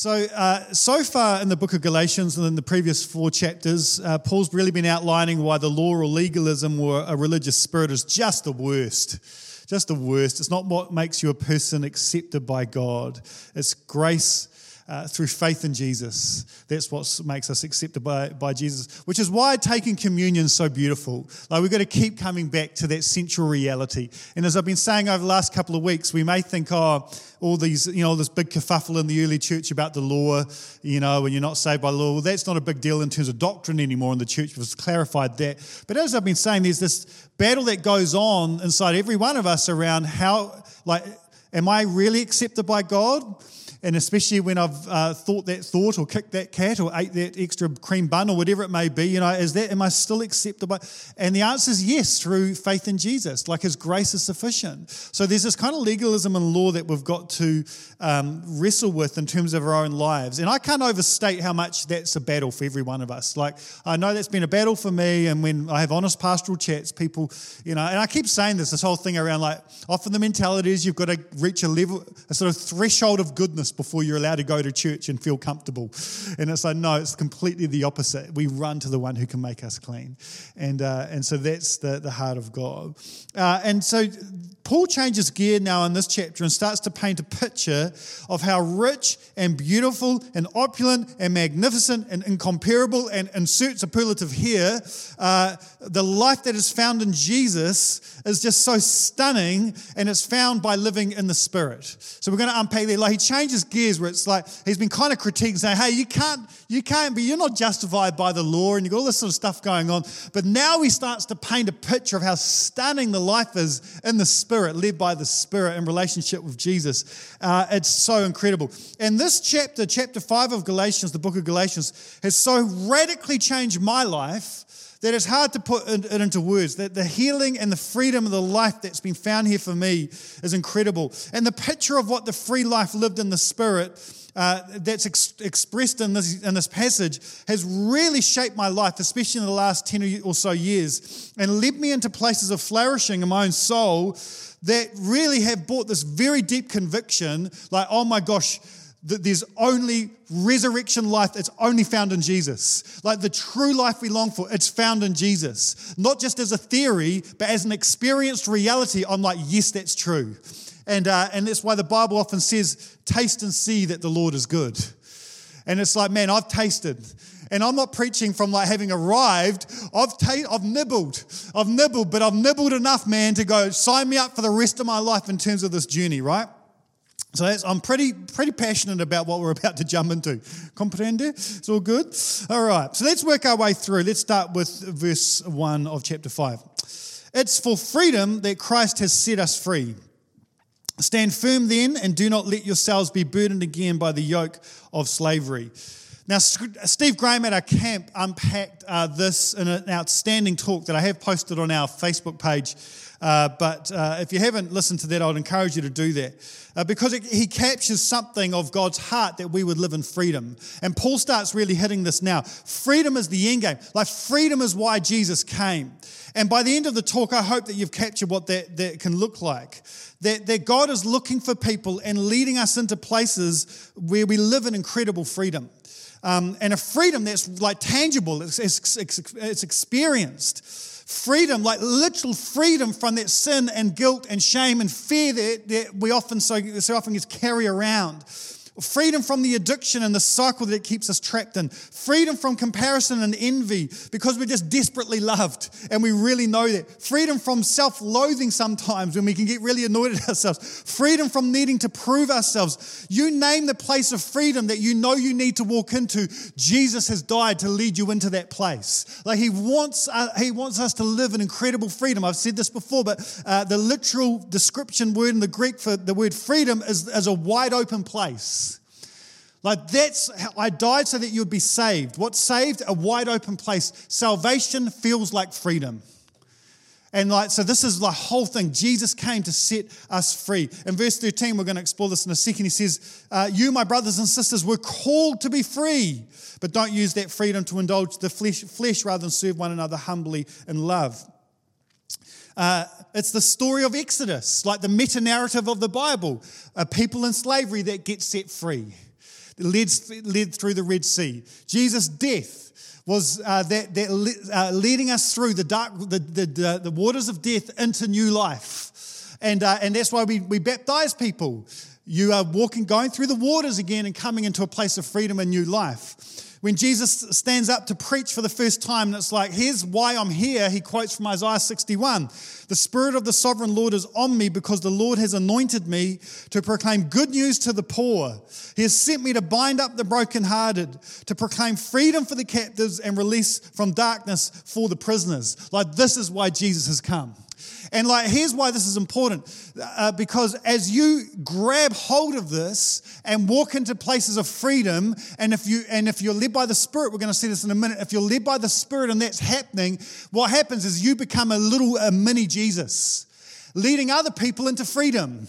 So, uh, so far in the book of Galatians and in the previous four chapters, uh, Paul's really been outlining why the law or legalism or a religious spirit is just the worst. Just the worst. It's not what makes you a person accepted by God, it's grace uh, through faith in Jesus. That's what makes us accepted by, by Jesus, which is why taking communion is so beautiful. Like we've got to keep coming back to that central reality. And as I've been saying over the last couple of weeks, we may think, oh, all these, you know, this big kerfuffle in the early church about the law, you know, when you're not saved by law. Well, that's not a big deal in terms of doctrine anymore in the church. We've clarified that. But as I've been saying, there's this battle that goes on inside every one of us around how, like, am I really accepted by God? And especially when I've uh, thought that thought or kicked that cat or ate that extra cream bun or whatever it may be, you know, is that, am I still acceptable? And the answer is yes, through faith in Jesus. Like his grace is sufficient. So there's this kind of legalism and law that we've got to um, wrestle with in terms of our own lives. And I can't overstate how much that's a battle for every one of us. Like, I know that's been a battle for me. And when I have honest pastoral chats, people, you know, and I keep saying this, this whole thing around like, often the mentality is you've got to reach a level, a sort of threshold of goodness before you're allowed to go to church and feel comfortable. And it's like, no, it's completely the opposite. We run to the one who can make us clean. And, uh, and so that's the, the heart of God. Uh, and so Paul changes gear now in this chapter and starts to paint a picture of how rich and beautiful and opulent and magnificent and incomparable and insert superlative here, uh, the life that is found in Jesus is just so stunning and it's found by living in the Spirit. So we're going to unpack that. Like he changes gears where it's like he's been kind of critiquing, saying, hey, you can't, you can't be, you're not justified by the law and you've got all this sort of stuff going on. But now he starts to paint a picture of how stunning the life is in the Spirit, led by the Spirit in relationship with Jesus. Uh, it's so incredible. And this chapter, chapter 5 of Galatians, the book of Galatians, has so radically changed my life that it's hard to put it into words. That the healing and the freedom of the life that's been found here for me is incredible. And the picture of what the free life lived in the Spirit uh, that's ex- expressed in this, in this passage has really shaped my life, especially in the last 10 or so years, and led me into places of flourishing in my own soul that really have brought this very deep conviction like, oh my gosh, that there's only resurrection life that's only found in Jesus. Like the true life we long for, it's found in Jesus. Not just as a theory, but as an experienced reality. I'm like, yes, that's true. And, uh, and that's why the Bible often says, taste and see that the Lord is good. And it's like, man, I've tasted. And I'm not preaching from like having arrived. I've, ta- I've nibbled. I've nibbled, but I've nibbled enough, man, to go sign me up for the rest of my life in terms of this journey, right? So I'm pretty, pretty passionate about what we're about to jump into. Comprende? It's all good? All right. So let's work our way through. Let's start with verse 1 of chapter 5. It's for freedom that Christ has set us free. Stand firm then and do not let yourselves be burdened again by the yoke of slavery. Now, Steve Graham at our camp unpacked uh, this in an outstanding talk that I have posted on our Facebook page. Uh, but uh, if you haven't listened to that, I would encourage you to do that uh, because it, he captures something of God's heart that we would live in freedom. And Paul starts really hitting this now. Freedom is the end game. Like, freedom is why Jesus came. And by the end of the talk, I hope that you've captured what that, that can look like. That, that God is looking for people and leading us into places where we live in incredible freedom. Um, and a freedom that's like tangible, it's, it's, it's experienced. Freedom, like literal freedom from that sin and guilt and shame and fear that, that we often so, so often just carry around freedom from the addiction and the cycle that it keeps us trapped in, freedom from comparison and envy because we're just desperately loved and we really know that, freedom from self loathing sometimes when we can get really annoyed at ourselves, freedom from needing to prove ourselves. You name the place of freedom that you know you need to walk into, Jesus has died to lead you into that place. Like he wants, uh, he wants us to live in incredible freedom. I've said this before, but uh, the literal description word in the Greek for the word freedom is, is a wide open place. Like that's how I died so that you would be saved. What's saved? A wide open place. Salvation feels like freedom. And like, so this is the whole thing. Jesus came to set us free. In verse 13, we're going to explore this in a second. He says, uh, You, my brothers and sisters, were called to be free, but don't use that freedom to indulge the flesh, flesh rather than serve one another humbly in love. Uh, it's the story of Exodus, like the meta narrative of the Bible, a people in slavery that get set free. Led, led through the Red Sea. Jesus' death was uh, that, that uh, leading us through the dark, the, the, the, the, waters of death into new life. And, uh, and that's why we, we baptize people. You are walking, going through the waters again and coming into a place of freedom and new life. When Jesus stands up to preach for the first time, and it's like, here's why I'm here, he quotes from Isaiah 61 The Spirit of the sovereign Lord is on me because the Lord has anointed me to proclaim good news to the poor. He has sent me to bind up the brokenhearted, to proclaim freedom for the captives and release from darkness for the prisoners. Like, this is why Jesus has come. And like, here's why this is important. Uh, because as you grab hold of this and walk into places of freedom, and if you and if you're led by the Spirit, we're going to see this in a minute. If you're led by the Spirit and that's happening, what happens is you become a little a mini Jesus, leading other people into freedom.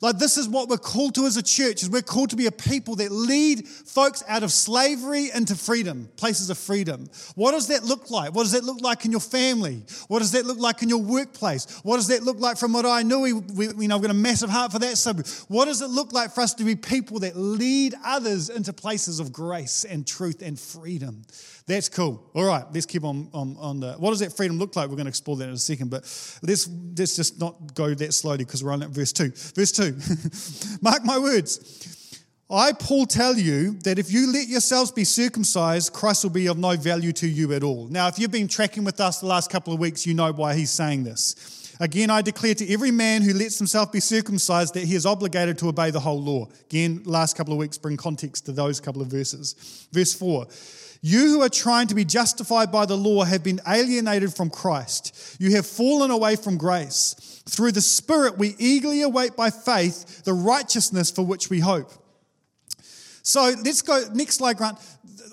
Like this is what we're called to as a church, is we're called to be a people that lead folks out of slavery into freedom, places of freedom. What does that look like? What does that look like in your family? What does that look like in your workplace? What does that look like from what I know? We, we, you know, we've got a massive heart for that subject. What does it look like for us to be people that lead others into places of grace and truth and freedom? That's cool. All right, let's keep on, on, on the. What does that freedom look like? We're going to explore that in a second, but let's, let's just not go that slowly because we're on at verse 2. Verse 2. Mark my words. I, Paul, tell you that if you let yourselves be circumcised, Christ will be of no value to you at all. Now, if you've been tracking with us the last couple of weeks, you know why he's saying this. Again, I declare to every man who lets himself be circumcised that he is obligated to obey the whole law. Again, last couple of weeks bring context to those couple of verses. Verse 4 you who are trying to be justified by the law have been alienated from Christ. You have fallen away from grace. Through the Spirit, we eagerly await by faith the righteousness for which we hope. So let's go next slide, Grant.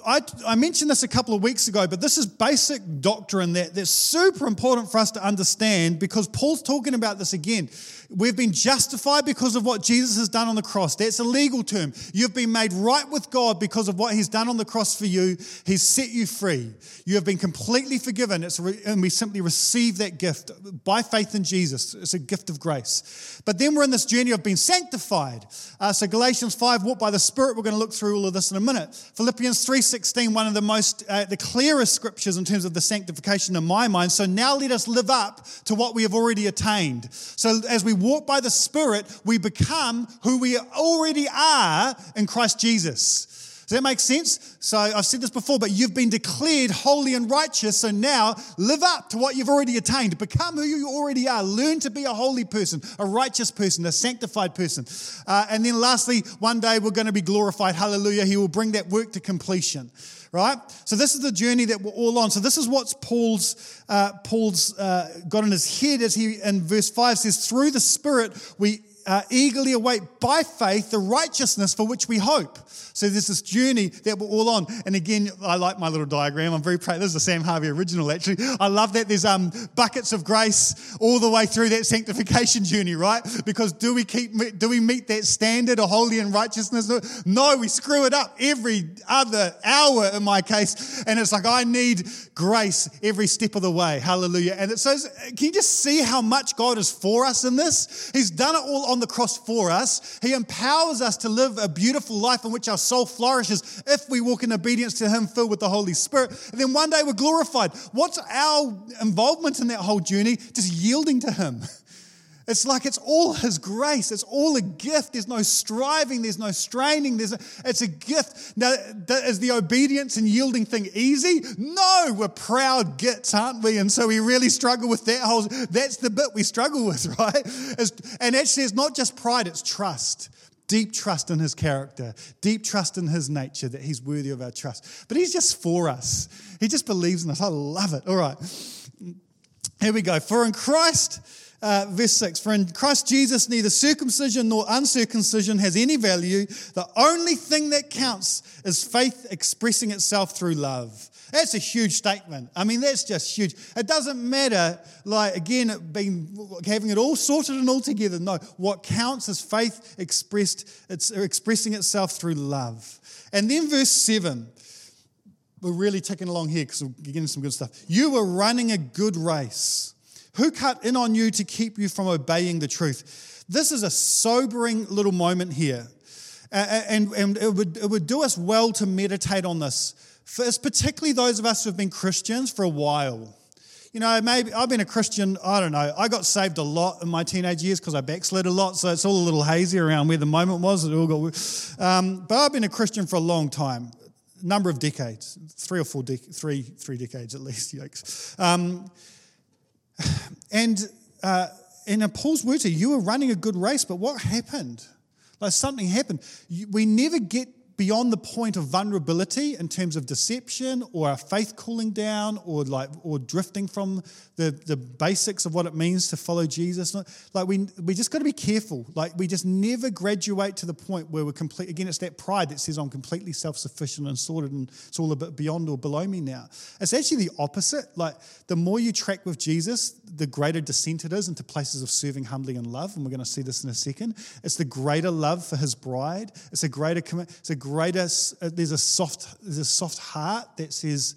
I, I, mentioned this a couple of weeks ago, but this is basic doctrine that, that's super important for us to understand because Paul's talking about this again. We've been justified because of what Jesus has done on the cross. That's a legal term. You've been made right with God because of what He's done on the cross for you. He's set you free. You have been completely forgiven. It's re- and we simply receive that gift by faith in Jesus. It's a gift of grace. But then we're in this journey of being sanctified. Uh, so Galatians 5, walk by the Spirit. We're going to look through all of this in a minute. Philippians 3.16, one of the most, uh, the clearest scriptures in terms of the sanctification in my mind. So now let us live up to what we have already attained. So as we walk by the Spirit, we become who we already are in Christ Jesus. Does that make sense? So I've said this before, but you've been declared holy and righteous. So now live up to what you've already attained. Become who you already are. Learn to be a holy person, a righteous person, a sanctified person. Uh, and then lastly, one day we're going to be glorified. Hallelujah. He will bring that work to completion right? So this is the journey that we're all on. So this is what Paul's uh, Paul's uh, got in his head as he in verse five says, "Through the Spirit we uh, eagerly await by faith the righteousness for which we hope." So there's this journey that we're all on. And again, I like my little diagram. I'm very proud. This is a Sam Harvey original, actually. I love that there's um, buckets of grace all the way through that sanctification journey, right? Because do we keep do we meet that standard of holy and righteousness? No, we screw it up every other hour in my case. And it's like I need grace every step of the way. Hallelujah. And it says, can you just see how much God is for us in this? He's done it all on the cross for us. He empowers us to live a beautiful life in which our soul flourishes if we walk in obedience to Him, filled with the Holy Spirit. And then one day we're glorified. What's our involvement in that whole journey? Just yielding to Him. It's like it's all His grace. It's all a gift. There's no striving. There's no straining. There's a, it's a gift. Now, is the obedience and yielding thing easy? No, we're proud gits, aren't we? And so we really struggle with that whole. That's the bit we struggle with, right? It's, and actually, it's not just pride. It's trust deep trust in his character, deep trust in his nature that he's worthy of our trust. But he's just for us. He just believes in us. I love it. All right. Here we go. For in Christ, uh, verse 6 For in Christ Jesus, neither circumcision nor uncircumcision has any value. The only thing that counts is faith expressing itself through love. That's a huge statement. I mean, that's just huge. It doesn't matter, like, again, being, having it all sorted and all together. No, what counts is faith expressed, it's expressing itself through love. And then verse 7, we're really ticking along here because we're getting some good stuff. You were running a good race. Who cut in on you to keep you from obeying the truth? This is a sobering little moment here. and, and it, would, it would do us well to meditate on this. For, particularly those of us who have been Christians for a while. You know, maybe I've been a Christian, I don't know. I got saved a lot in my teenage years because I backslid a lot, so it's all a little hazy around where the moment was. It all got, um, but I've been a Christian for a long time, a number of decades, three or four, de- three, three decades at least, yikes. Um, and uh, in Paul's words you were running a good race, but what happened? Like something happened. We never get beyond the point of vulnerability in terms of deception or our faith cooling down or like or drifting from the, the basics of what it means to follow Jesus. Like we we just got to be careful. Like we just never graduate to the point where we're complete again, it's that pride that says I'm completely self-sufficient and sorted and it's all a bit beyond or below me now. It's actually the opposite. Like the more you track with Jesus, the greater descent it is into places of serving humbly and love. And we're going to see this in a second. It's the greater love for his bride. It's a greater commitment. It's a greater, uh, there's a soft, there's a soft heart that says,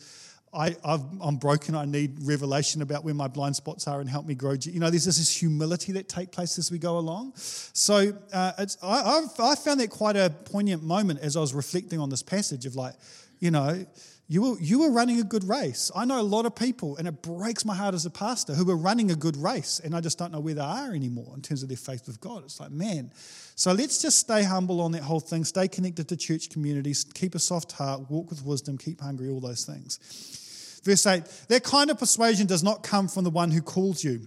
I, am broken. I need revelation about where my blind spots are and help me grow. You know, there's this humility that take place as we go along. So uh, I, I've, I found that quite a poignant moment as I was reflecting on this passage of like, you know, you were, you were running a good race. I know a lot of people, and it breaks my heart as a pastor, who were running a good race, and I just don't know where they are anymore in terms of their faith with God. It's like, man. So let's just stay humble on that whole thing, stay connected to church communities, keep a soft heart, walk with wisdom, keep hungry, all those things. Verse 8 that kind of persuasion does not come from the one who calls you.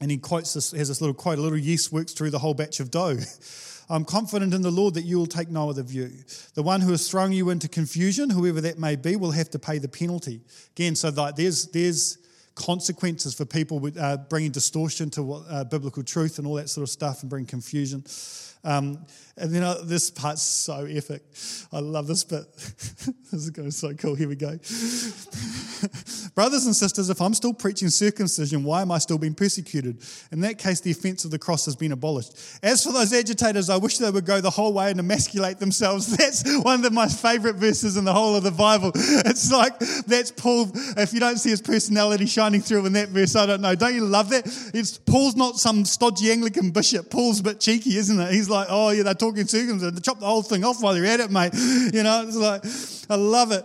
And he quotes this, has this little quote, a little yeast works through the whole batch of dough. I'm confident in the Lord that you will take no other view. The one who has thrown you into confusion, whoever that may be, will have to pay the penalty. Again, so that there's, there's consequences for people with, uh, bringing distortion to uh, biblical truth and all that sort of stuff and bring confusion. Um, and then this part's so epic. I love this bit. this is going to be so cool. Here we go. Brothers and sisters, if I'm still preaching circumcision, why am I still being persecuted? In that case, the offense of the cross has been abolished. As for those agitators, I wish they would go the whole way and emasculate themselves. That's one of my favorite verses in the whole of the Bible. It's like, that's Paul. If you don't see his personality shining through in that verse, I don't know. Don't you love that? It's Paul's not some stodgy Anglican bishop. Paul's a bit cheeky, isn't it? He's like, oh, yeah, they're talking circumcision. They chop the whole thing off while you're at it, mate. You know, it's like, I love it.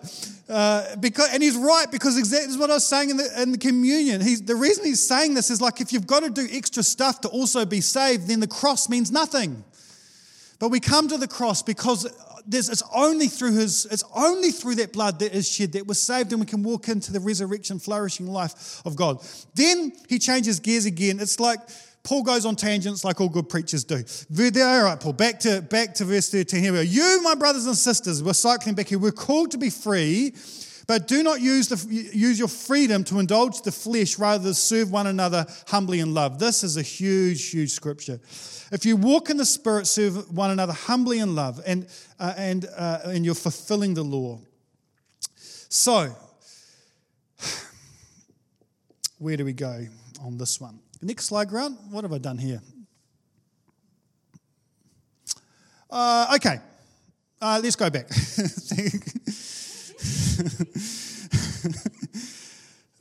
Uh, because, and he's right because exactly is what I was saying in the, in the communion. He's, the reason he's saying this is like if you've got to do extra stuff to also be saved, then the cross means nothing. But we come to the cross because it's only through his, it's only through that blood that is shed that we're saved and we can walk into the resurrection, flourishing life of God. Then he changes gears again. It's like Paul goes on tangents like all good preachers do. All right, Paul, back to, back to verse 13 here. We are. You, my brothers and sisters, we're cycling back here. We're called to be free, but do not use, the, use your freedom to indulge the flesh, rather than serve one another humbly in love. This is a huge, huge scripture. If you walk in the Spirit, serve one another humbly in love, and, uh, and, uh, and you're fulfilling the law. So, where do we go on this one? Next slide, Grant. What have I done here? Uh, okay, uh, let's go back.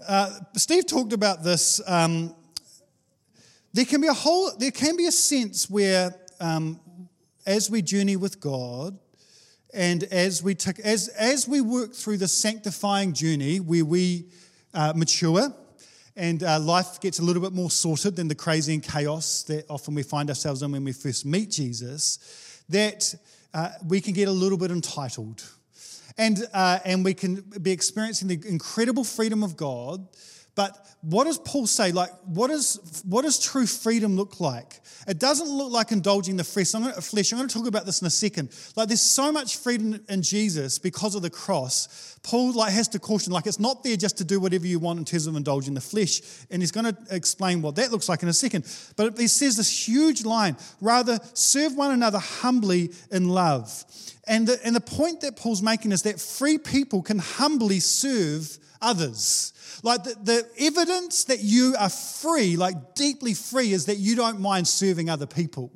uh, Steve talked about this. Um, there can be a whole, there can be a sense where, um, as we journey with God, and as we t- as as we work through the sanctifying journey, where we uh, mature and uh, life gets a little bit more sorted than the crazy and chaos that often we find ourselves in when we first meet Jesus, that uh, we can get a little bit entitled. And, uh, and we can be experiencing the incredible freedom of God. But what does Paul say? Like, what, is, what does true freedom look like? It doesn't look like indulging the flesh. I'm, going to, flesh. I'm going to talk about this in a second. Like, there's so much freedom in Jesus because of the cross. Paul like has to caution, like, it's not there just to do whatever you want in terms of indulging the flesh. And he's going to explain what that looks like in a second. But he says this huge line: rather serve one another humbly in love. And the, and the point that Paul's making is that free people can humbly serve others. Like the, the evidence that you are free, like deeply free, is that you don't mind serving other people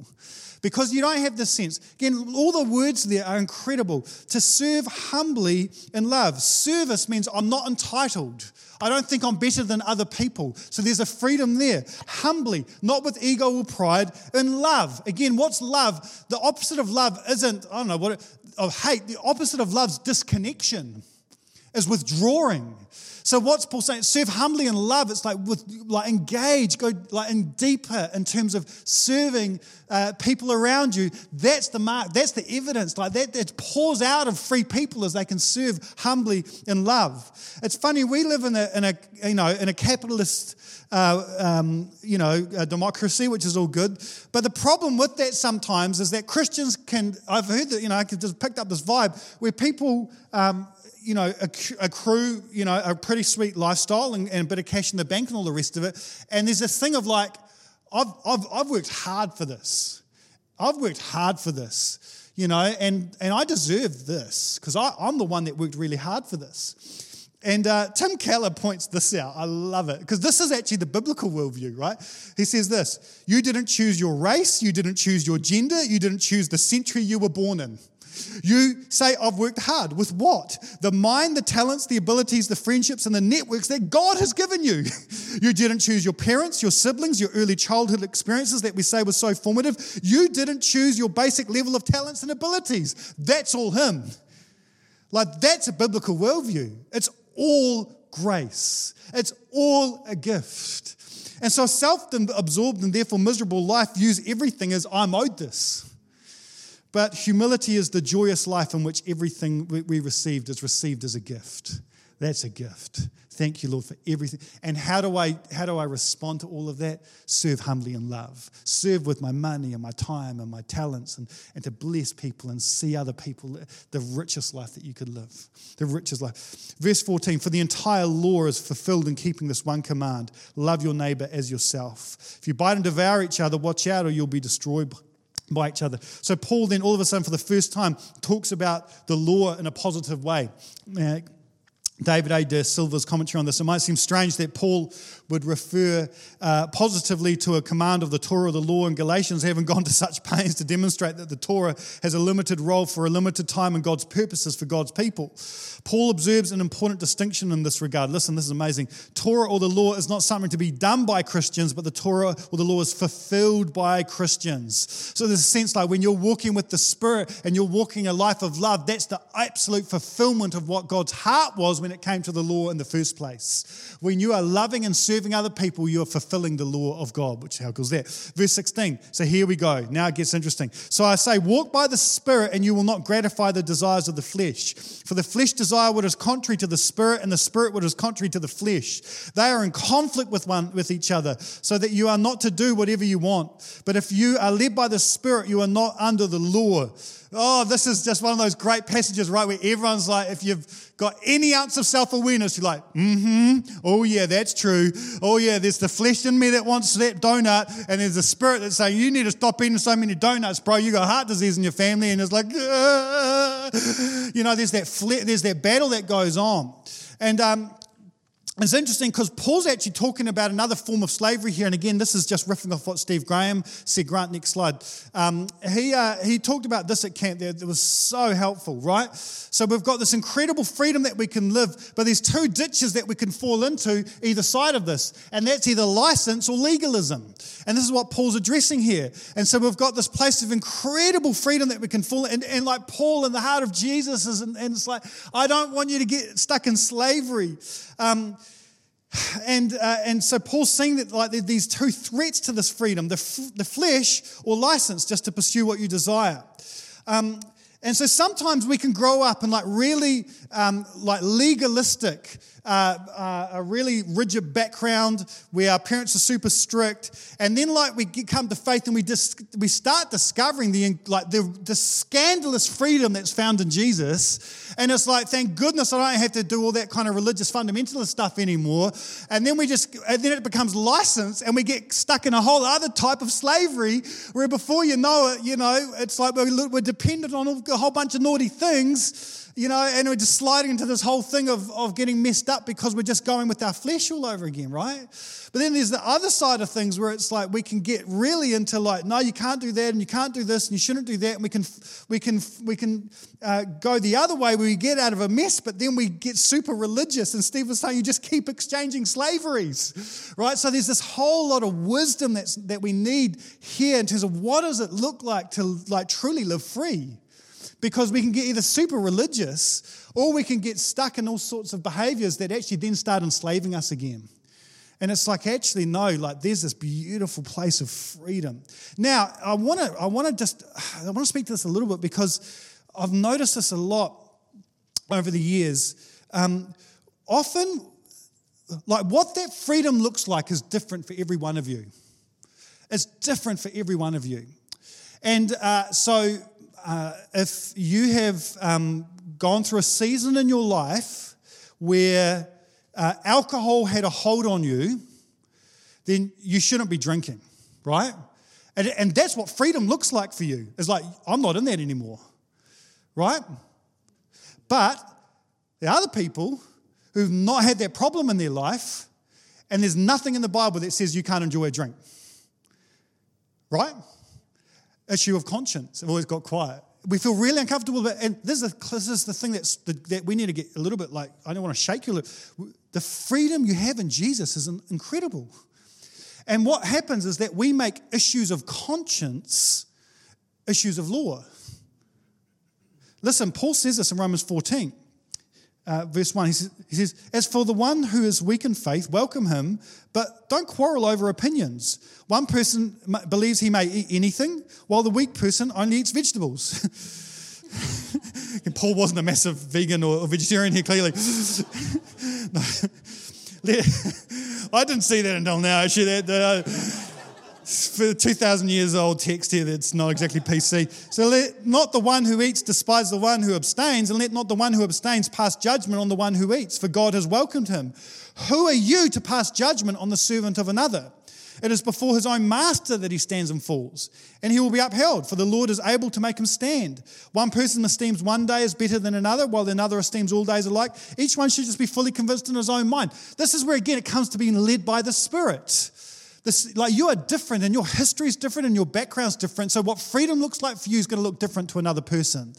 because you don't have the sense. Again, all the words there are incredible. To serve humbly in love. Service means I'm not entitled. I don't think I'm better than other people. So there's a freedom there. Humbly, not with ego or pride, in love. Again, what's love? The opposite of love isn't, I don't know, what of oh, hate. The opposite of love's disconnection, is withdrawing. So what's Paul saying? Serve humbly in love. It's like with like engage, go like in deeper in terms of serving uh, people around you. That's the mark. That's the evidence. Like that, that pours out of free people as they can serve humbly in love. It's funny. We live in a in a you know in a capitalist. Uh, um, you know, democracy, which is all good. But the problem with that sometimes is that Christians can, I've heard that, you know, I just picked up this vibe where people um, you know, accrue, you know, a pretty sweet lifestyle and, and, a bit of cash in the bank and all the rest of it. And there's this thing of like, I've, I've, I've worked hard for this. I've worked hard for this, you know, and, and I deserve this because I'm the one that worked really hard for this. And uh, Tim Keller points this out. I love it because this is actually the biblical worldview, right? He says this You didn't choose your race, you didn't choose your gender, you didn't choose the century you were born in. You say, I've worked hard. With what? The mind, the talents, the abilities, the friendships, and the networks that God has given you. You didn't choose your parents, your siblings, your early childhood experiences that we say were so formative. You didn't choose your basic level of talents and abilities. That's all Him. Like, that's a biblical worldview. It's all grace, it's all a gift. And so, self absorbed and therefore miserable life views everything as I'm owed this. But humility is the joyous life in which everything we received is received as a gift. That's a gift. Thank you, Lord, for everything. And how do I how do I respond to all of that? Serve humbly in love. Serve with my money and my time and my talents and, and to bless people and see other people the richest life that you could live. The richest life. Verse 14, for the entire law is fulfilled in keeping this one command. Love your neighbor as yourself. If you bite and devour each other, watch out or you'll be destroyed by each other. So, Paul then all of a sudden, for the first time, talks about the law in a positive way. Uh, David A. De Silva's commentary on this. It might seem strange that Paul would refer uh, positively to a command of the Torah, the law, and Galatians haven't gone to such pains to demonstrate that the Torah has a limited role for a limited time and God's purposes for God's people. Paul observes an important distinction in this regard. Listen, this is amazing. Torah or the law is not something to be done by Christians, but the Torah or the law is fulfilled by Christians. So there's a sense like when you're walking with the Spirit and you're walking a life of love, that's the absolute fulfillment of what God's heart was when it came to the law in the first place. When you are loving and serving serving other people, you are fulfilling the law of God, which how is that? Verse 16. So here we go. Now it gets interesting. So I say, walk by the Spirit, and you will not gratify the desires of the flesh. For the flesh desire what is contrary to the Spirit, and the Spirit what is contrary to the flesh. They are in conflict with one with each other, so that you are not to do whatever you want. But if you are led by the Spirit, you are not under the law. Oh, this is just one of those great passages, right, where everyone's like, if you've got any ounce of self awareness, you're like, mm hmm, oh yeah, that's true. Oh yeah, there's the flesh in me that wants that donut, and there's the spirit that's saying, you need to stop eating so many donuts, bro. You got heart disease in your family, and it's like, you know, there's that, fle- there's that battle that goes on. And um, it's interesting because Paul's actually talking about another form of slavery here. And again, this is just riffing off what Steve Graham said. Grant, next slide. Um, he, uh, he talked about this at camp there. It was so helpful, right? So we've got this incredible freedom that we can live, but there's two ditches that we can fall into either side of this. And that's either license or legalism. And this is what Paul's addressing here. And so we've got this place of incredible freedom that we can fall in. And, and like Paul in the heart of Jesus is, and, and it's like, I don't want you to get stuck in slavery. Um, and, uh, and so Paul's saying that like these two threats to this freedom the, f- the flesh or license just to pursue what you desire. Um, and so sometimes we can grow up in like really um, like legalistic uh, uh, a really rigid background where our parents are super strict, and then like we come to faith and we just we start discovering the like the, the scandalous freedom that's found in Jesus, and it's like thank goodness I don't have to do all that kind of religious fundamentalist stuff anymore, and then we just and then it becomes license, and we get stuck in a whole other type of slavery where before you know it, you know it's like we're, we're dependent on a whole bunch of naughty things, you know, and we're just sliding into this whole thing of, of getting messed up because we're just going with our flesh all over again, right? But then there's the other side of things where it's like we can get really into like, no, you can't do that, and you can't do this, and you shouldn't do that, and we can we can we can uh, go the other way where we get out of a mess, but then we get super religious. And Steve was saying you just keep exchanging slaveries, right? So there's this whole lot of wisdom that's that we need here in terms of what does it look like to like truly live free because we can get either super religious or we can get stuck in all sorts of behaviors that actually then start enslaving us again. And it's like, actually, no, like there's this beautiful place of freedom. Now, I want to I want to just, I want to speak to this a little bit because I've noticed this a lot over the years. Um, often, like what that freedom looks like is different for every one of you. It's different for every one of you. And uh, so, uh, if you have um, gone through a season in your life where uh, alcohol had a hold on you, then you shouldn't be drinking, right? And, and that's what freedom looks like for you. It's like, I'm not in that anymore, right? But are other people who've not had that problem in their life, and there's nothing in the Bible that says you can't enjoy a drink, right? Issue of conscience. I've always got quiet we feel really uncomfortable but and this is, the, this is the thing that's the, that we need to get a little bit like, I don't want to shake you. The freedom you have in Jesus is incredible. And what happens is that we make issues of conscience issues of law. Listen, Paul says this in Romans 14. Uh, verse 1, he says, he says, As for the one who is weak in faith, welcome him, but don't quarrel over opinions. One person believes he may eat anything, while the weak person only eats vegetables. Paul wasn't a massive vegan or vegetarian here, clearly. I didn't see that until now, actually. That, uh, for 2,000 years old text here that's not exactly PC. So let not the one who eats despise the one who abstains, and let not the one who abstains pass judgment on the one who eats, for God has welcomed him. Who are you to pass judgment on the servant of another? It is before his own master that he stands and falls, and he will be upheld, for the Lord is able to make him stand. One person esteems one day as better than another, while another esteems all days alike. Each one should just be fully convinced in his own mind. This is where, again, it comes to being led by the Spirit. This, like you are different and your history is different and your background's different. So, what freedom looks like for you is going to look different to another person.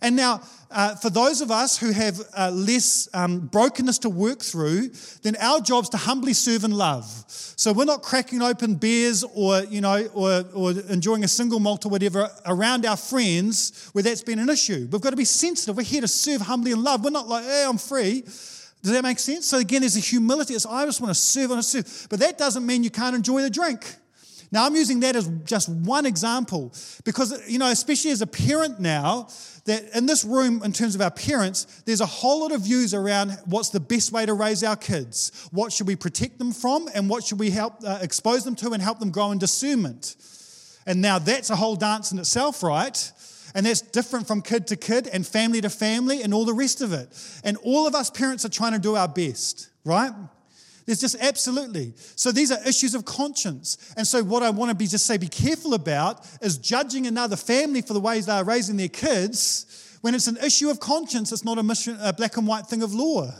And now, uh, for those of us who have uh, less um, brokenness to work through, then our job's to humbly serve and love. So we're not cracking open beers or you know or, or enjoying a single malt or whatever around our friends where that's been an issue. We've got to be sensitive. We're here to serve humbly and love. We're not like, hey, I'm free. Does that make sense? So again, there's a humility. It's, I just want to serve, I want to serve. But that doesn't mean you can't enjoy the drink. Now, I'm using that as just one example because, you know, especially as a parent now, that in this room, in terms of our parents, there's a whole lot of views around what's the best way to raise our kids. What should we protect them from, and what should we help uh, expose them to and help them grow in discernment? And now that's a whole dance in itself, right? And that's different from kid to kid and family to family and all the rest of it. And all of us parents are trying to do our best, right? There's just absolutely. So these are issues of conscience. And so what I want to be just say be careful about is judging another family for the ways they are raising their kids when it's an issue of conscience, it's not a, mission, a black and white thing of law.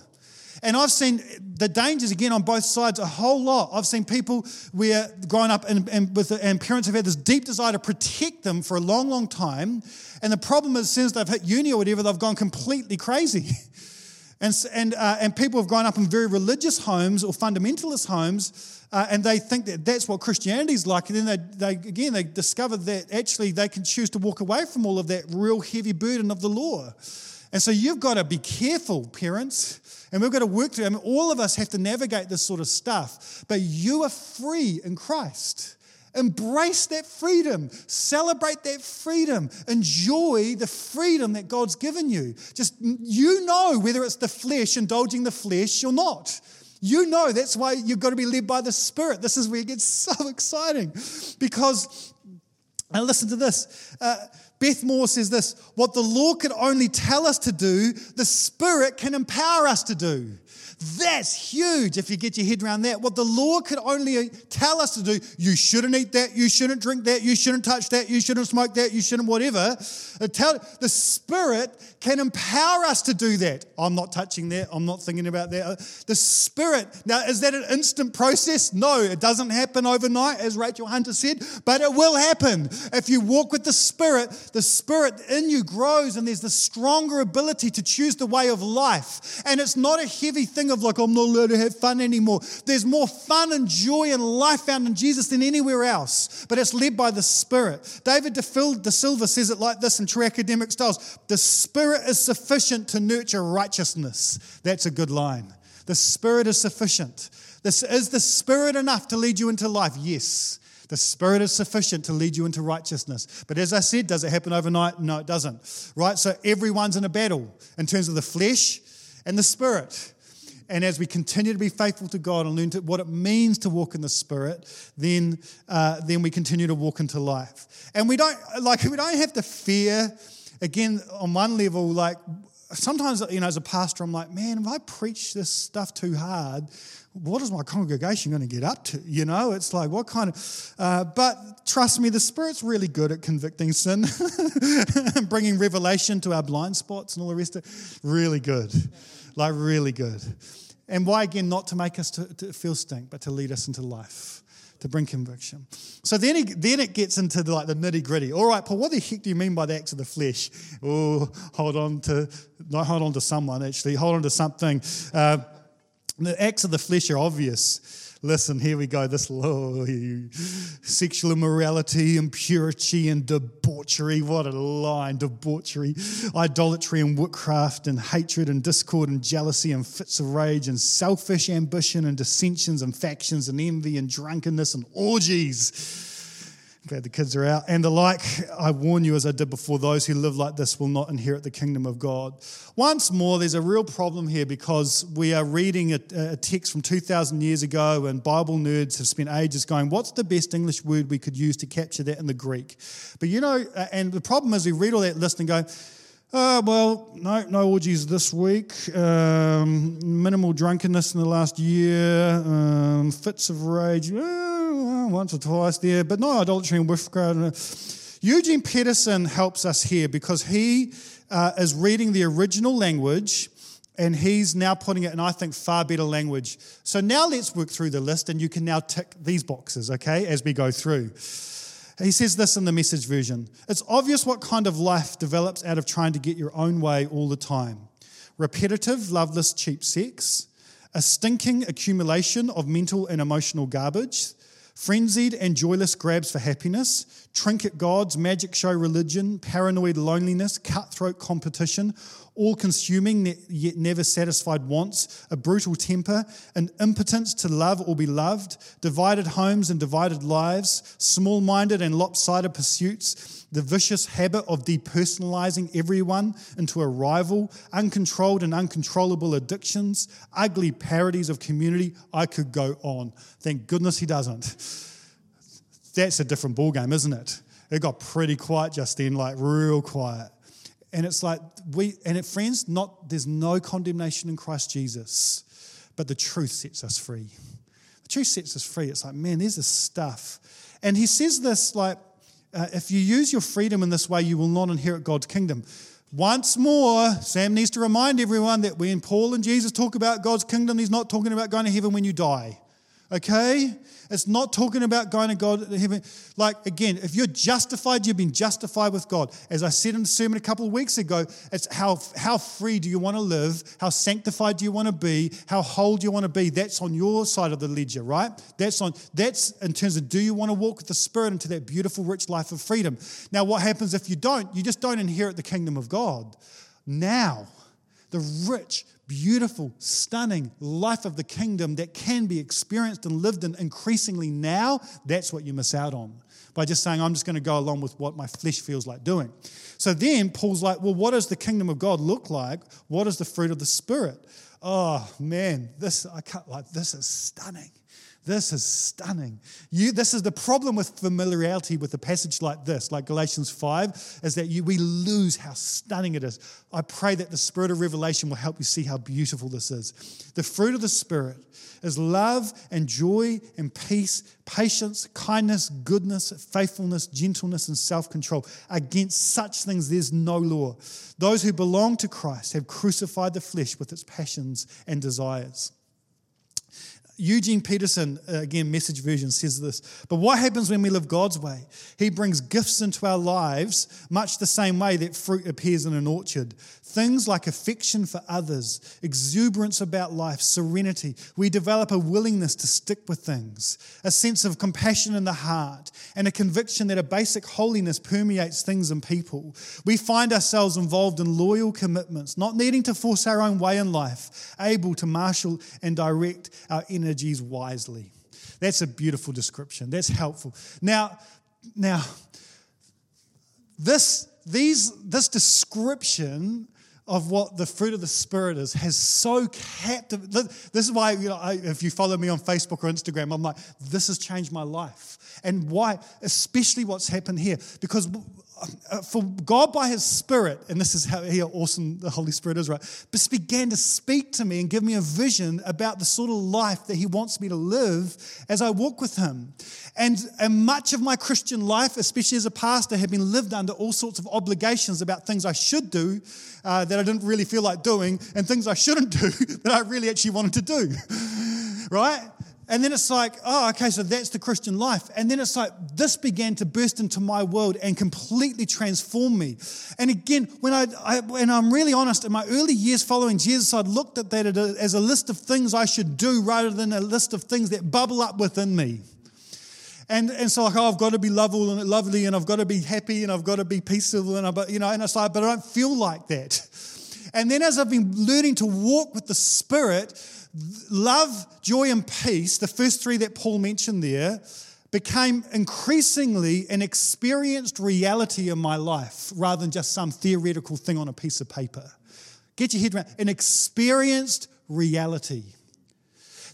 And I've seen the dangers again on both sides a whole lot. I've seen people where growing up and, and, with, and parents have had this deep desire to protect them for a long, long time. And the problem is, since they've hit uni or whatever, they've gone completely crazy. and, and, uh, and people have grown up in very religious homes or fundamentalist homes. Uh, and they think that that's what Christianity is like. And then they, they, again, they discover that actually they can choose to walk away from all of that real heavy burden of the law. And so you've got to be careful, parents. And we've got to work through. I mean, all of us have to navigate this sort of stuff. But you are free in Christ. Embrace that freedom. Celebrate that freedom. Enjoy the freedom that God's given you. Just you know whether it's the flesh, indulging the flesh or not. You know that's why you've got to be led by the Spirit. This is where it gets so exciting because, and listen to this. Uh, Beth Moore says this What the law could only tell us to do, the Spirit can empower us to do. That's huge if you get your head around that. What the law could only tell us to do, you shouldn't eat that, you shouldn't drink that, you shouldn't touch that, you shouldn't smoke that, you shouldn't whatever. The Spirit can empower us to do that. I'm not touching that, I'm not thinking about that. Uh, the Spirit, now is that an instant process? No, it doesn't happen overnight, as Rachel Hunter said, but it will happen. If you walk with the Spirit, the Spirit in you grows and there's the stronger ability to choose the way of life. And it's not a heavy thing of like, I'm not allowed to have fun anymore. There's more fun and joy and life found in Jesus than anywhere else, but it's led by the Spirit. David De Silva says it like this in True Academic Styles The Spirit is sufficient to nurture righteousness. That's a good line. The Spirit is sufficient. This, is the Spirit enough to lead you into life? Yes. The Spirit is sufficient to lead you into righteousness. But as I said, does it happen overnight? No, it doesn't. Right? So everyone's in a battle in terms of the flesh and the Spirit. And as we continue to be faithful to God and learn to, what it means to walk in the Spirit, then, uh, then we continue to walk into life. And we don't, like, we don't have to fear, again, on one level, like, sometimes, you know, as a pastor, I'm like, man, if I preach this stuff too hard, what is my congregation going to get up to? You know, it's like, what kind of. Uh, but trust me, the Spirit's really good at convicting sin and bringing revelation to our blind spots and all the rest of it. Really good. Like, really good. And why, again, not to make us to, to feel stink, but to lead us into life, to bring conviction. So then, he, then it gets into the, like the nitty gritty. All right, Paul, what the heck do you mean by the acts of the flesh? Oh, hold on to, not hold on to someone, actually, hold on to something. Uh, the acts of the flesh are obvious. Listen, here we go. This oh, sexual immorality, impurity, and debauchery. What a line! Debauchery, idolatry, and witchcraft, and hatred, and discord, and jealousy, and fits of rage, and selfish ambition, and dissensions, and factions, and envy, and drunkenness, and orgies Glad the kids are out. And the like, I warn you, as I did before, those who live like this will not inherit the kingdom of God. Once more, there's a real problem here because we are reading a, a text from 2,000 years ago, and Bible nerds have spent ages going, What's the best English word we could use to capture that in the Greek? But you know, uh, and the problem is we read all that list and go, uh, well, no, no orgies this week. Um, minimal drunkenness in the last year. Um, fits of rage, uh, once or twice there, but no idolatry and witchcraft. Eugene Peterson helps us here because he uh, is reading the original language and he's now putting it in, I think, far better language. So now let's work through the list, and you can now tick these boxes, okay, as we go through. He says this in the message version. It's obvious what kind of life develops out of trying to get your own way all the time. Repetitive, loveless, cheap sex, a stinking accumulation of mental and emotional garbage, frenzied and joyless grabs for happiness, trinket gods, magic show religion, paranoid loneliness, cutthroat competition, all consuming yet never satisfied wants, a brutal temper, an impotence to love or be loved, divided homes and divided lives, small minded and lopsided pursuits, the vicious habit of depersonalizing everyone into a rival, uncontrolled and uncontrollable addictions, ugly parodies of community. I could go on. Thank goodness he doesn't. That's a different ballgame, isn't it? It got pretty quiet just then, like real quiet. And it's like we and it, friends, not there's no condemnation in Christ Jesus, but the truth sets us free. The truth sets us free. It's like, man, there's this stuff. And he says this like, uh, if you use your freedom in this way, you will not inherit God's kingdom. Once more, Sam needs to remind everyone that when Paul and Jesus talk about God's kingdom, he's not talking about going to heaven when you die. Okay? It's not talking about going to God heaven. Like, again, if you're justified, you've been justified with God. As I said in the sermon a couple of weeks ago, it's how, how free do you want to live? How sanctified do you want to be? How whole do you want to be? That's on your side of the ledger, right? That's on that's in terms of do you want to walk with the Spirit into that beautiful, rich life of freedom? Now, what happens if you don't? You just don't inherit the kingdom of God. Now, the rich, beautiful, stunning life of the kingdom that can be experienced and lived in increasingly now, that's what you miss out on by just saying, I'm just going to go along with what my flesh feels like doing. So then Paul's like, well, what does the kingdom of God look like? What is the fruit of the Spirit? Oh man, this I can't like this is stunning. This is stunning. You, this is the problem with familiarity with a passage like this, like Galatians 5, is that you, we lose how stunning it is. I pray that the spirit of revelation will help you see how beautiful this is. The fruit of the Spirit is love and joy and peace, patience, kindness, goodness, faithfulness, gentleness, and self control. Against such things, there's no law. Those who belong to Christ have crucified the flesh with its passions and desires. Eugene Peterson, uh, again, message version, says this. But what happens when we live God's way? He brings gifts into our lives, much the same way that fruit appears in an orchard. Things like affection for others, exuberance about life, serenity. We develop a willingness to stick with things, a sense of compassion in the heart, and a conviction that a basic holiness permeates things and people. We find ourselves involved in loyal commitments, not needing to force our own way in life, able to marshal and direct our energy energies wisely. That's a beautiful description. That's helpful. Now, now, this, these, this description of what the fruit of the Spirit is has so captivated. This is why, you know, I, if you follow me on Facebook or Instagram, I'm like, this has changed my life. And why, especially what's happened here, because for God by His Spirit, and this is how, how awesome the Holy Spirit is, right? Just began to speak to me and give me a vision about the sort of life that He wants me to live as I walk with Him. And, and much of my Christian life, especially as a pastor, had been lived under all sorts of obligations about things I should do uh, that I didn't really feel like doing, and things I shouldn't do that I really actually wanted to do, right? And then it's like, oh, okay, so that's the Christian life. And then it's like, this began to burst into my world and completely transform me. And again, when, I, I when I'm really honest, in my early years following Jesus, I'd looked at that as a list of things I should do rather than a list of things that bubble up within me. And, and so like, oh, I've got to be lovable and lovely and I've got to be happy and I've got to be peaceful and I, you know, and it's like, but I don't feel like that. And then as I've been learning to walk with the Spirit, love, joy, and peace, the first three that Paul mentioned there, became increasingly an experienced reality in my life rather than just some theoretical thing on a piece of paper. Get your head around an experienced reality.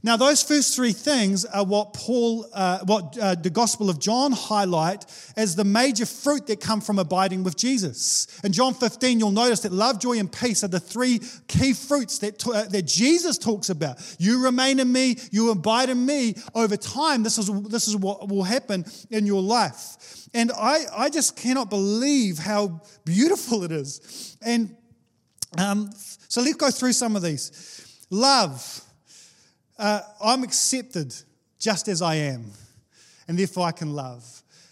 Now, those first three things are what Paul, uh, what uh, the Gospel of John highlight as the major fruit that come from abiding with Jesus. In John 15, you'll notice that love, joy, and peace are the three key fruits that, uh, that Jesus talks about. You remain in me, you abide in me. Over time, this is, this is what will happen in your life. And I, I just cannot believe how beautiful it is. And um, so let's go through some of these. Love uh, I'm accepted just as I am, and therefore I can love.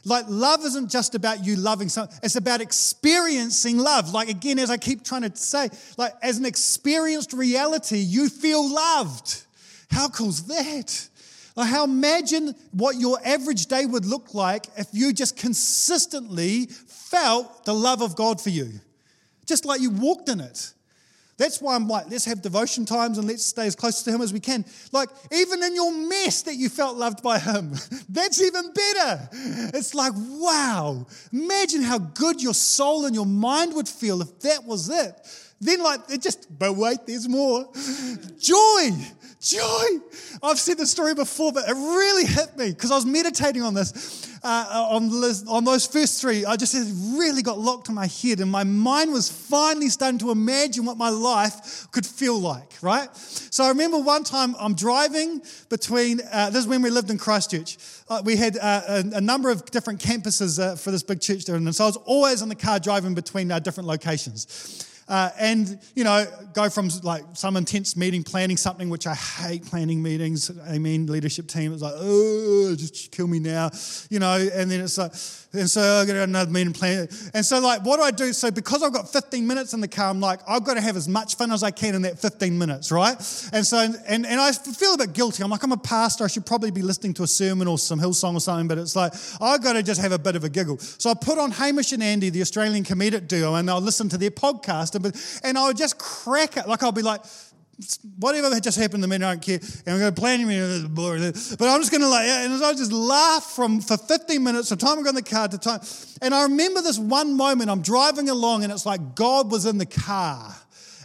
Like, love isn't just about you loving someone, it's about experiencing love. Like, again, as I keep trying to say, like, as an experienced reality, you feel loved. How cool's that? Like, how imagine what your average day would look like if you just consistently felt the love of God for you, just like you walked in it. That's why I'm like, let's have devotion times and let's stay as close to Him as we can. Like, even in your mess, that you felt loved by Him. That's even better. It's like, wow. Imagine how good your soul and your mind would feel if that was it. Then, like, it just, but wait, there's more. Joy. Joy. I've said this story before, but it really hit me because I was meditating on this uh, on, on those first three, I just really got locked in my head, and my mind was finally starting to imagine what my life could feel like, right? So I remember one time I'm driving between, uh, this is when we lived in Christchurch. Uh, we had uh, a, a, number of different campuses uh, for this big church there, and so I was always in the car driving between uh, different locations. Uh, and you know go from like some intense meeting planning something which i hate planning meetings i mean leadership team it's like oh just kill me now you know and then it's like and so I get another meeting plan. And so, like, what do I do? So, because I've got 15 minutes in the car, I'm like, I've got to have as much fun as I can in that 15 minutes, right? And so, and, and I feel a bit guilty. I'm like, I'm a pastor. I should probably be listening to a sermon or some Hillsong or something, but it's like, I've got to just have a bit of a giggle. So, I put on Hamish and Andy, the Australian comedic duo, and I'll listen to their podcast, and, and I would just crack it. Like, I'll be like, whatever just happened to me, I don't care. And I'm going to plan me, but I'm just going to like, and I just laugh from for 15 minutes from time I got in the car to time. And I remember this one moment I'm driving along, and it's like God was in the car.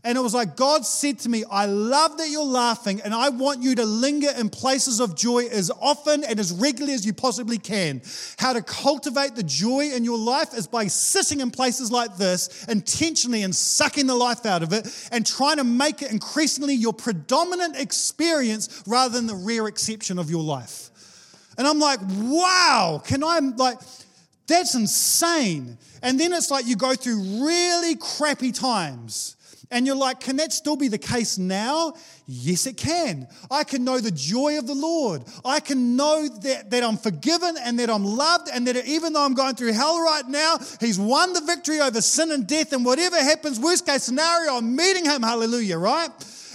And it was like God said to me, I love that you're laughing, and I want you to linger in places of joy as often and as regularly as you possibly can. How to cultivate the joy in your life is by sitting in places like this intentionally and sucking the life out of it and trying to make it increasingly your predominant experience rather than the rare exception of your life. And I'm like, wow, can I, like, that's insane. And then it's like you go through really crappy times and you're like, can that still be the case now? Yes, it can. I can know the joy of the Lord. I can know that, that I'm forgiven and that I'm loved, and that even though I'm going through hell right now, He's won the victory over sin and death. And whatever happens, worst case scenario, I'm meeting Him. Hallelujah, right?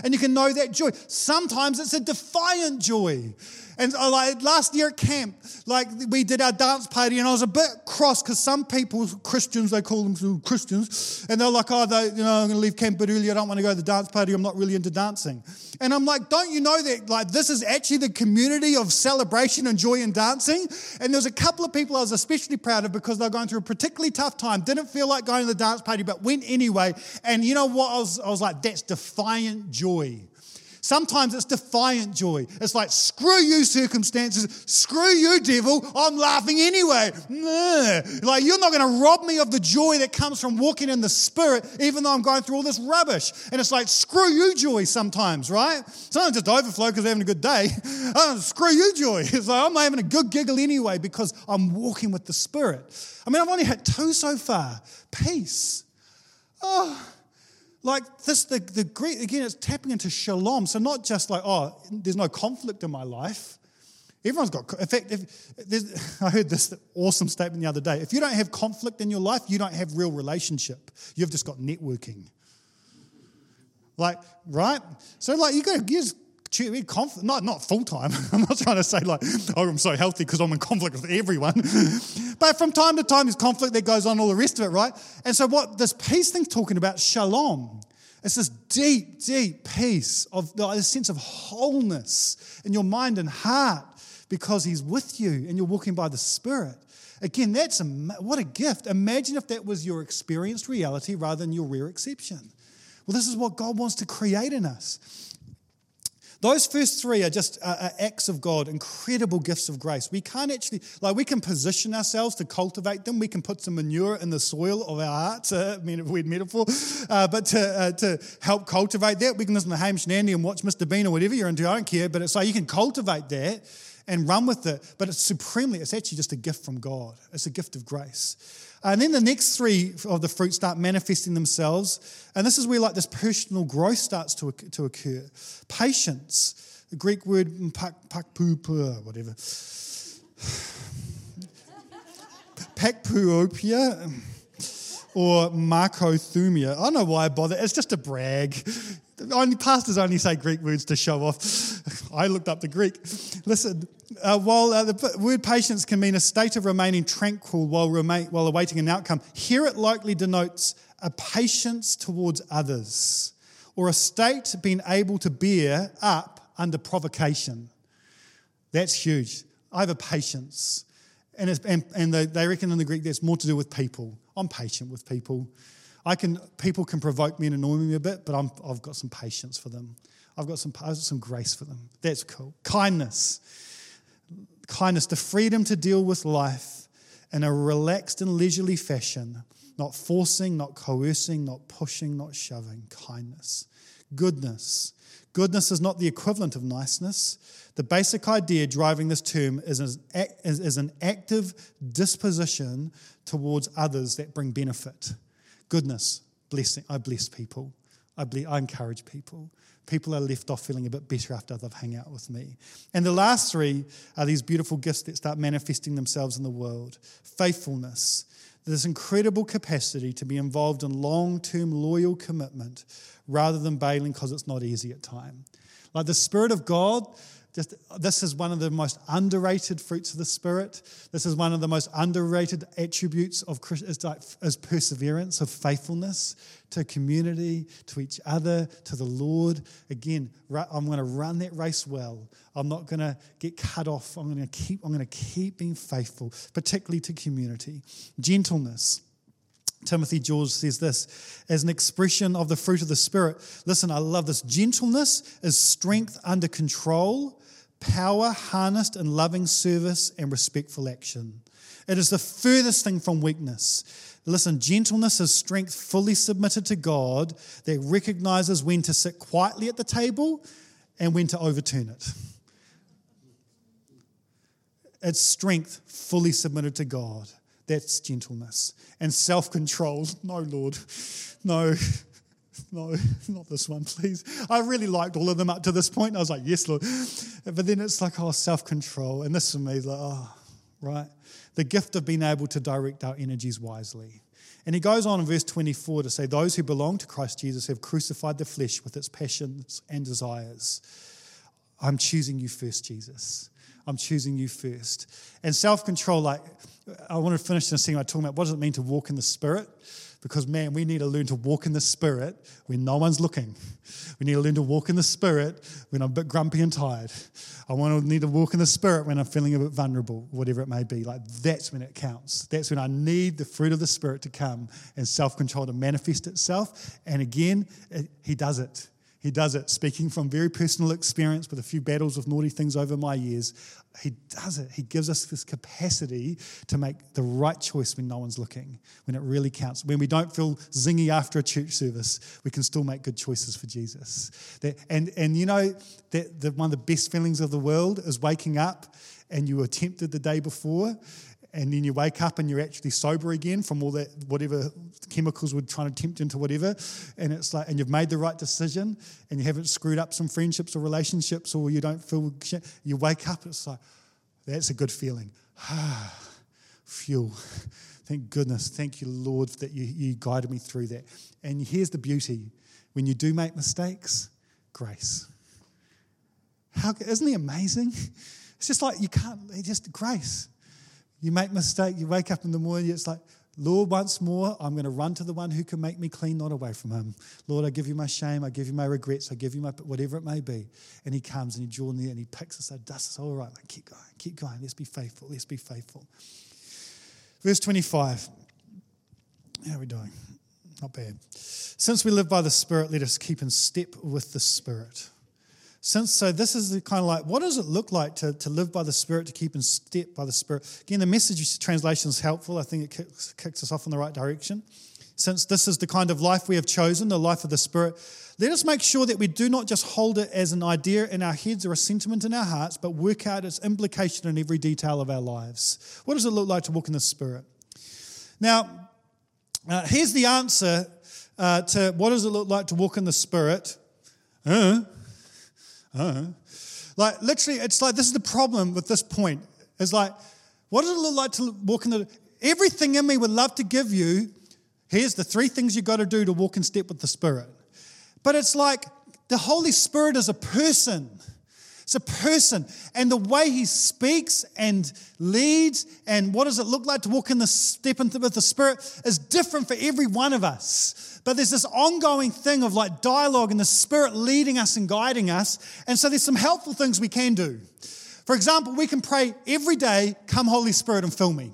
And you can know that joy. Sometimes it's a defiant joy. And uh, like last year at camp, like we did our dance party, and I was a bit cross because some people, Christians, they call them Christians, and they're like, oh, they, you know, I'm going to leave camp a bit early. I don't want to go to the dance party. I'm not really into dancing. And I'm like, don't you know that like this is actually the community of celebration and joy and dancing? And there's a couple of people I was especially proud of because they're going through a particularly tough time. Didn't feel like going to the dance party, but went anyway. And you know what? I was, I was like, that's defiant joy. Sometimes it's defiant joy. It's like, screw you, circumstances. Screw you, devil. I'm laughing anyway. Like, you're not going to rob me of the joy that comes from walking in the Spirit, even though I'm going through all this rubbish. And it's like, screw you, joy sometimes, right? Sometimes it's overflow because they're having a good day. Oh, screw you, joy. It's like, I'm having a good giggle anyway because I'm walking with the Spirit. I mean, I've only had two so far peace. Oh, like this, the, the Greek, again, it's tapping into shalom. So not just like, oh, there's no conflict in my life. Everyone's got, in fact, if, I heard this awesome statement the other day. If you don't have conflict in your life, you don't have real relationship. You've just got networking. Like, right? So, like, you got to just conflict, not, not full time. I'm not trying to say like, oh, I'm so healthy because I'm in conflict with everyone. but from time to time, there's conflict that goes on, all the rest of it, right? And so, what this peace thing's talking about, shalom, it's this deep, deep peace of a sense of wholeness in your mind and heart because He's with you and you're walking by the Spirit. Again, that's a, what a gift. Imagine if that was your experienced reality rather than your rare exception. Well, this is what God wants to create in us. Those first three are just uh, acts of God, incredible gifts of grace. We can't actually, like, we can position ourselves to cultivate them. We can put some manure in the soil of our hearts, uh, weird metaphor, uh, but to, uh, to help cultivate that, we can listen to Hamish and Andy and watch Mr. Bean or whatever you're into. I don't care, but it's like you can cultivate that and run with it. But it's supremely, it's actually just a gift from God, it's a gift of grace. And then the next three of the fruits start manifesting themselves. And this is where like this personal growth starts to, to occur. Patience, the Greek word pak, pakpupua, whatever. Pakpuopia or makrothumia. I don't know why I bother. It's just a brag. Only pastors only say Greek words to show off. I looked up the Greek. Listen, uh, while uh, the word patience can mean a state of remaining tranquil while, remain, while awaiting an outcome, here it likely denotes a patience towards others or a state being able to bear up under provocation. That's huge. I have a patience. And, and, and they, reckon in the Greek that's more to do with people. I'm patient with people. I can, people can provoke me and annoy me a bit, but I'm, I've got some patience for them. I've got some, I've got some grace for them. That's cool. Kindness kindness, the freedom to deal with life in a relaxed and leisurely fashion, not forcing, not coercing, not pushing, not shoving. Kindness. Goodness. Goodness is not the equivalent of niceness. The basic idea driving this term is, is an active disposition towards others that bring benefit. Goodness, blessing. I bless people. I, I encourage people people are left off feeling a bit better after they've hung out with me. And the last three are these beautiful gifts that start manifesting themselves in the world faithfulness, this incredible capacity to be involved in long term loyal commitment rather than bailing because it's not easy at time. Like the Spirit of God just this is one of the most underrated fruits of the Spirit. This is one of the most underrated attributes of is perseverance, of faithfulness to community, to each other, to the Lord. Again, I'm going to run that race well. I'm not going to get cut off. I'm going to keep. I'm going to keep being faithful, particularly to community. Gentleness Timothy George says this as an expression of the fruit of the Spirit. Listen, I love this. Gentleness is strength under control, power harnessed in loving service and respectful action. It is the furthest thing from weakness. Listen, gentleness is strength fully submitted to God that recognizes when to sit quietly at the table and when to overturn it. It's strength fully submitted to God. That's gentleness. And self control. No, Lord. No. No, not this one, please. I really liked all of them up to this point. I was like, yes, Lord. But then it's like, oh, self control. And this for me like, oh, right. The gift of being able to direct our energies wisely. And he goes on in verse 24 to say, Those who belong to Christ Jesus have crucified the flesh with its passions and desires. I'm choosing you first, Jesus. I'm choosing you first. And self control, like, I want to finish this thing by talking about what does it mean to walk in the Spirit? Because, man, we need to learn to walk in the Spirit when no one's looking. We need to learn to walk in the Spirit when I'm a bit grumpy and tired. I want to need to walk in the Spirit when I'm feeling a bit vulnerable, whatever it may be. Like, that's when it counts. That's when I need the fruit of the Spirit to come and self control to manifest itself. And again, it, He does it. He does it, speaking from very personal experience with a few battles with naughty things over my years. He does it. He gives us this capacity to make the right choice when no one's looking, when it really counts. When we don't feel zingy after a church service, we can still make good choices for Jesus. That, and, and you know, that the, one of the best feelings of the world is waking up and you were tempted the day before and then you wake up and you're actually sober again from all that whatever chemicals were trying to tempt into whatever. And it's like and you've made the right decision and you haven't screwed up some friendships or relationships or you don't feel you wake up it's like that's a good feeling. Ah, fuel thank goodness. Thank you lord that you, you guided me through that. And here's the beauty. When you do make mistakes grace. How isn't he amazing? It's just like you can't just grace you make mistake, you wake up in the morning, it's like, Lord, once more, I'm going to run to the one who can make me clean, not away from him. Lord, I give you my shame, I give you my regrets, I give you my whatever it may be. And he comes and he draws near and he picks us up, dust us, all right, man, keep going, keep going, let's be faithful, let's be faithful. Verse 25. How are we doing? Not bad. Since we live by the Spirit, let us keep in step with the Spirit. Since so, this is the kind of like, what does it look like to, to live by the Spirit, to keep in step by the Spirit? Again, the message translation is helpful. I think it kicks, kicks us off in the right direction. Since this is the kind of life we have chosen, the life of the Spirit, let us make sure that we do not just hold it as an idea in our heads or a sentiment in our hearts, but work out its implication in every detail of our lives. What does it look like to walk in the Spirit? Now, uh, here's the answer uh, to what does it look like to walk in the Spirit? Uh, like literally, it's like this is the problem with this point. It's like, what does it look like to walk in the everything in me would love to give you. Here's the three things you got to do to walk in step with the Spirit. But it's like the Holy Spirit is a person. It's a person. And the way he speaks and leads and what does it look like to walk in the step with the Spirit is different for every one of us. But there's this ongoing thing of like dialogue and the Spirit leading us and guiding us. And so there's some helpful things we can do. For example, we can pray every day, Come, Holy Spirit, and fill me.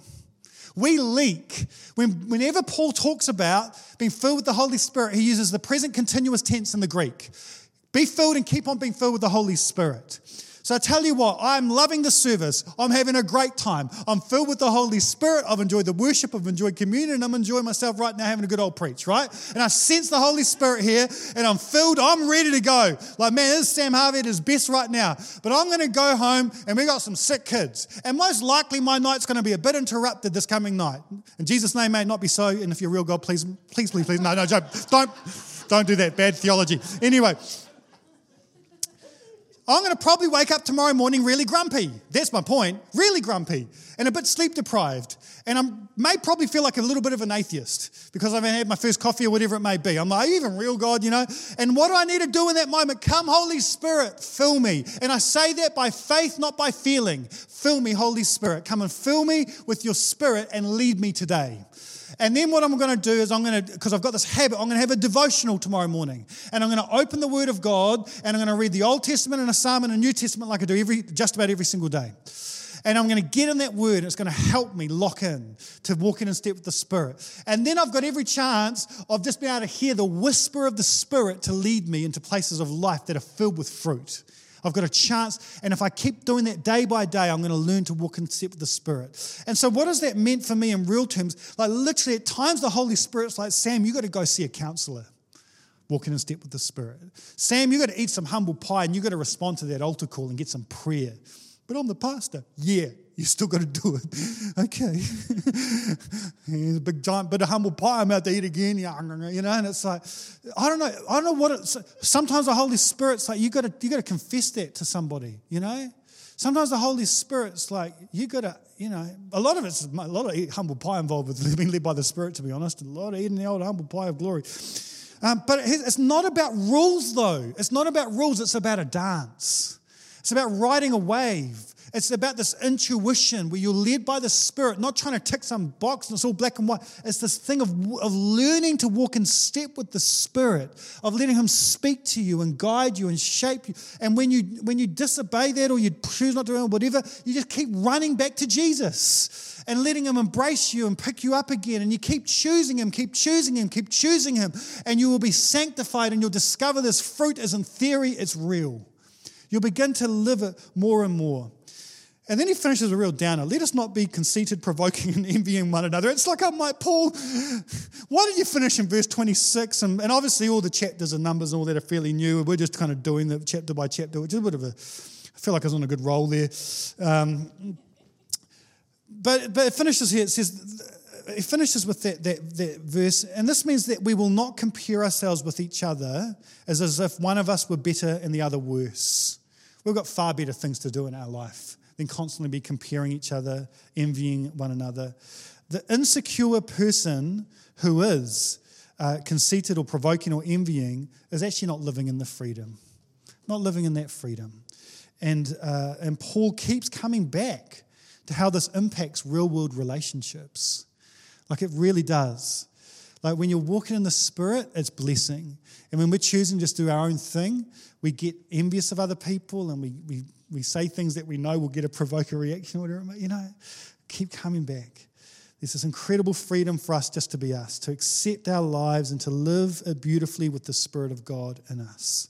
We leak. When, whenever Paul talks about being filled with the Holy Spirit, he uses the present continuous tense in the Greek. Be filled and keep on being filled with the Holy Spirit. So I tell you what, I'm loving the service. I'm having a great time. I'm filled with the Holy Spirit. I've enjoyed the worship. I've enjoyed communion. And I'm enjoying myself right now having a good old preach, right? And I sense the Holy Spirit here and I'm filled. I'm ready to go. Like, man, this is Sam Harvey at his best right now. But I'm going to go home and we got some sick kids. And most likely my night's going to be a bit interrupted this coming night. In Jesus' name, may it not be so. And if you're real God, please, please, please, please. No, no, don't, don't, don't do that. Bad theology. Anyway. I'm going to probably wake up tomorrow morning really grumpy. That's my point. Really grumpy and a bit sleep deprived. And I may probably feel like a little bit of an atheist because I haven't had my first coffee or whatever it may be. I'm like, even real God, you know? And what do I need to do in that moment? Come, Holy Spirit, fill me. And I say that by faith, not by feeling. Fill me, Holy Spirit. Come and fill me with your spirit and lead me today. And then what I'm going to do is I'm going to, because I've got this habit, I'm going to have a devotional tomorrow morning. And I'm going to open the Word of God and I'm going to read the Old Testament and a Psalm and a New Testament like I do every, just about every single day. And I'm going to get in that word, and it's going to help me lock in to walk in and step with the Spirit. And then I've got every chance of just being able to hear the whisper of the Spirit to lead me into places of life that are filled with fruit. I've got a chance. And if I keep doing that day by day, I'm going to learn to walk in step with the Spirit. And so, what has that meant for me in real terms? Like, literally, at times, the Holy Spirit's like, Sam, you've got to go see a counselor walking in step with the Spirit. Sam, you've got to eat some humble pie and you've got to respond to that altar call and get some prayer. But I'm the pastor. Yeah, you still got to do it. okay. He's a big giant bit of humble pie I'm out to eat again. You know, and it's like, I don't know. I don't know what it's. Sometimes the Holy Spirit's like, you got to, you got to confess that to somebody, you know? Sometimes the Holy Spirit's like, you got to, you know, a lot of it's, a lot of humble pie involved with being led by the Spirit, to be honest. A lot of eating the old humble pie of glory. Um, but it's not about rules, though. It's not about rules, it's about a dance. It's about riding a wave. It's about this intuition where you're led by the Spirit, not trying to tick some box and it's all black and white. It's this thing of, of learning to walk in step with the Spirit, of letting Him speak to you and guide you and shape you. And when you when you disobey that or you choose not to or whatever, you just keep running back to Jesus and letting Him embrace you and pick you up again. And you keep choosing Him, keep choosing Him, keep choosing Him, and you will be sanctified and you'll discover this fruit is in theory, it's real. You'll begin to live it more and more. And then he finishes a real downer. Let us not be conceited, provoking, and envying one another. It's like I'm like, Paul, why did you finish in verse 26? And, and obviously, all the chapters and numbers and all that are fairly new. We're just kind of doing the chapter by chapter, which is a bit of a, I feel like I was on a good roll there. Um, but, but it finishes here. It says, it finishes with that, that, that verse, and this means that we will not compare ourselves with each other as, as if one of us were better and the other worse. We've got far better things to do in our life than constantly be comparing each other, envying one another. The insecure person who is uh, conceited or provoking or envying is actually not living in the freedom, not living in that freedom. And, uh, and Paul keeps coming back to how this impacts real world relationships. Like it really does. Like when you're walking in the Spirit, it's blessing. And when we're choosing just do our own thing, we get envious of other people and we, we, we say things that we know will get a provoke a reaction or whatever. You know, keep coming back. There's this incredible freedom for us just to be us, to accept our lives and to live beautifully with the Spirit of God in us.